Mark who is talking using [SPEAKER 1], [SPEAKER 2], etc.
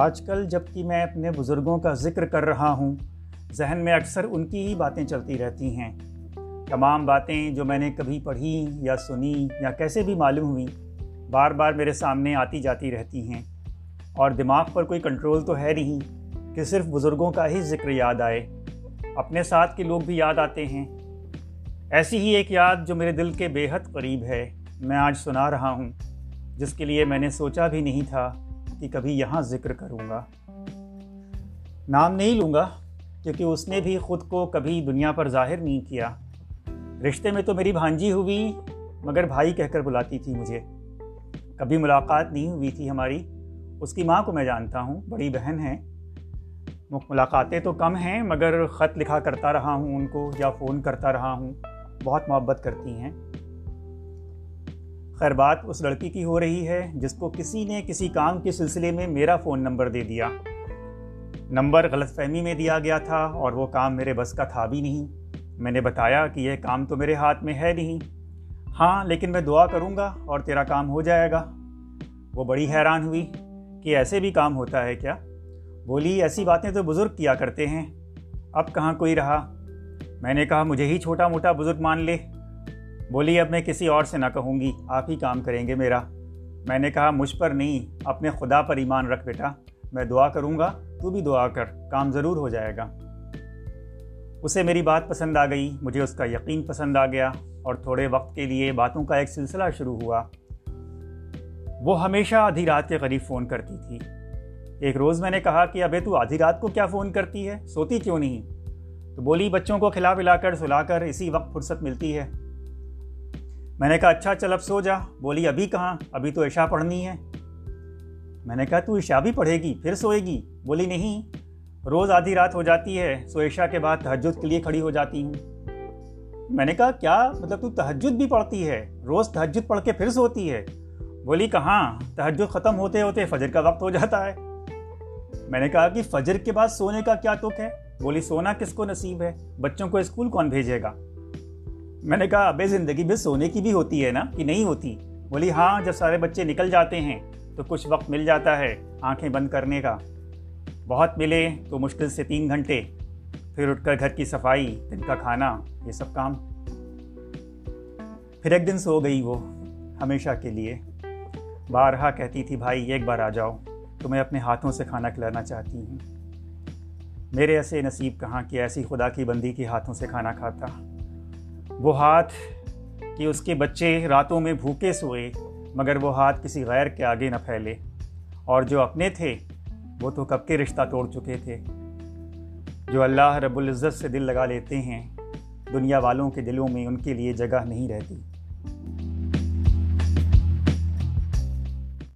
[SPEAKER 1] آج کل جبکہ میں اپنے بزرگوں کا ذکر کر رہا ہوں، ذہن میں اکثر ان کی ہی باتیں چلتی رہتی ہیں۔ تمام باتیں جو میں نے کبھی پڑھی یا سنی یا کیسے بھی معلوم ہوئیں بار بار میرے سامنے آتی جاتی رہتی ہیں۔ اور دماغ پر کوئی کنٹرول تو ہے نہیں کہ صرف بزرگوں کا ہی ذکر یاد آئے۔ اپنے ساتھ کے لوگ بھی یاد آتے ہیں۔ ایسی ہی ایک یاد جو میرے دل کے بے حد قریب ہے، میں آج سنا رہا ہوں، جس کے لیے میں نے سوچا بھی نہیں تھا۔ کہ کبھی یہاں ذکر کروں گا۔ نام نہیں لوں گا کیونکہ اس نے بھی خود کو کبھی دنیا پر ظاہر نہیں کیا۔ رشتے میں تو میری بھانجی ہوئی، مگر بھائی کہہ کر بلاتی تھی مجھے۔ کبھی ملاقات نہیں ہوئی تھی ہماری۔ اس کی ماں کو میں جانتا ہوں، بڑی بہن ہے۔ ملاقاتیں تو کم ہیں، مگر خط لکھا کرتا رہا ہوں، ان کو یا فون کرتا رہا ہوں۔ بہت محبت کرتی ہیں۔ خیر بات اس لڑکی کی ہو رہی ہے جس کو کسی نے کسی کام کے سلسلے میں میرا فون نمبر دے دیا۔ نمبر غلط فہمی میں دیا گیا تھا اور وہ کام میرے بس کا تھا بھی نہیں۔ میں نے بتایا کہ یہ کام تو میرے ہاتھ میں ہے نہیں۔ ہاں لیکن میں دعا کروں گا اور تیرا کام ہو جائے گا۔ وہ بڑی حیران ہوئی کہ ایسے بھی کام ہوتا ہے کیا؟ بولی، ایسی باتیں تو بزرگ کیا کرتے ہیں۔ اب کہاں کوئی رہا؟ میں نے کہا، مجھے ہی چھوٹا موٹا بزرگ مان لے۔ بولی اب میں کسی اور سے نہ کہوں گی، آپ ہی کام کریں گے میرا۔ میں نے کہا، مجھ پر نہیں، اپنے خدا پر ایمان رکھ بیٹا۔ میں دعا کروں گا، تو بھی دعا کر، کام ضرور ہو جائے گا۔ اسے میری بات پسند آ گئی، مجھے اس کا یقین پسند آ گیا اور تھوڑے وقت کے لیے باتوں کا ایک سلسلہ شروع ہوا۔ وہ ہمیشہ آدھی رات کے قریب فون کرتی تھی۔ ایک روز میں نے کہا کہ ابے تو آدھی رات کو کیا فون کرتی ہے؟ سوتی کیوں نہیں؟ تو بولی، بچوں کو کھلا پلا کر سلا کر، اسی وقت فرصت ملتی ہے۔ میں نے کہا اچھا چل اب سو جا. بولی، ابھی کہاں؟ ابھی تو عشاء پڑھنی ہے. میں نے کہا، تو عشاء بھی پڑھے گی، پھر سوئے گی. بولی، نہیں، روز آدھی رات ہو جاتی ہے، سو عشاء کے بعد تہجد کے لیے کھڑی ہو جاتی ہوں. میں نے کہا، کیا؟ مطلب تو تہجد بھی پڑھتی ہے، روز تہجد پڑھ کے پھر سوتی ہے. بولی، کہاں؟ تہجد ختم ہوتے ہوتے فجر کا وقت ہو جاتا ہے. میں نے کہا کہ فجر کے بعد سونے کا کیا تک ہے؟ بولی، سونا کس کو نصیب ہے؟ بچوں کو اسکول کون بھیجے گا؟ میں نے کہا ابے زندگی میں سونے کی بھی ہوتی ہے نا کہ نہیں ہوتی؟ بولی ہاں جب سارے بچے نکل جاتے ہیں تو کچھ وقت مل جاتا ہے آنکھیں بند کرنے کا۔ بہت ملے تو مشکل سے تین گھنٹے، پھر اٹھ کر گھر کی صفائی، دن کا کھانا، یہ سب کام۔ پھر ایک دن سو گئی وہ ہمیشہ کے لیے۔ بارہا کہتی تھی، بھائی، ایک بار آ جاؤ تو میں اپنے ہاتھوں سے کھانا کھلانا چاہتی ہوں۔ میرے ایسے نصیب کہاں کہ ایسی خدا کی بندی کے ہاتھوں سے کھانا کھاتا۔ وہ ہاتھ کہ اس کے بچے راتوں میں بھوکے سوئے، مگر وہ ہاتھ کسی غیر کے آگے نہ پھیلے۔ اور جو اپنے تھے، وہ تو کب کے رشتہ توڑ چکے تھے۔ جو اللہ رب العزت سے دل لگا لیتے ہیں، دنیا والوں کے دلوں میں ان کے لیے جگہ نہیں رہتی۔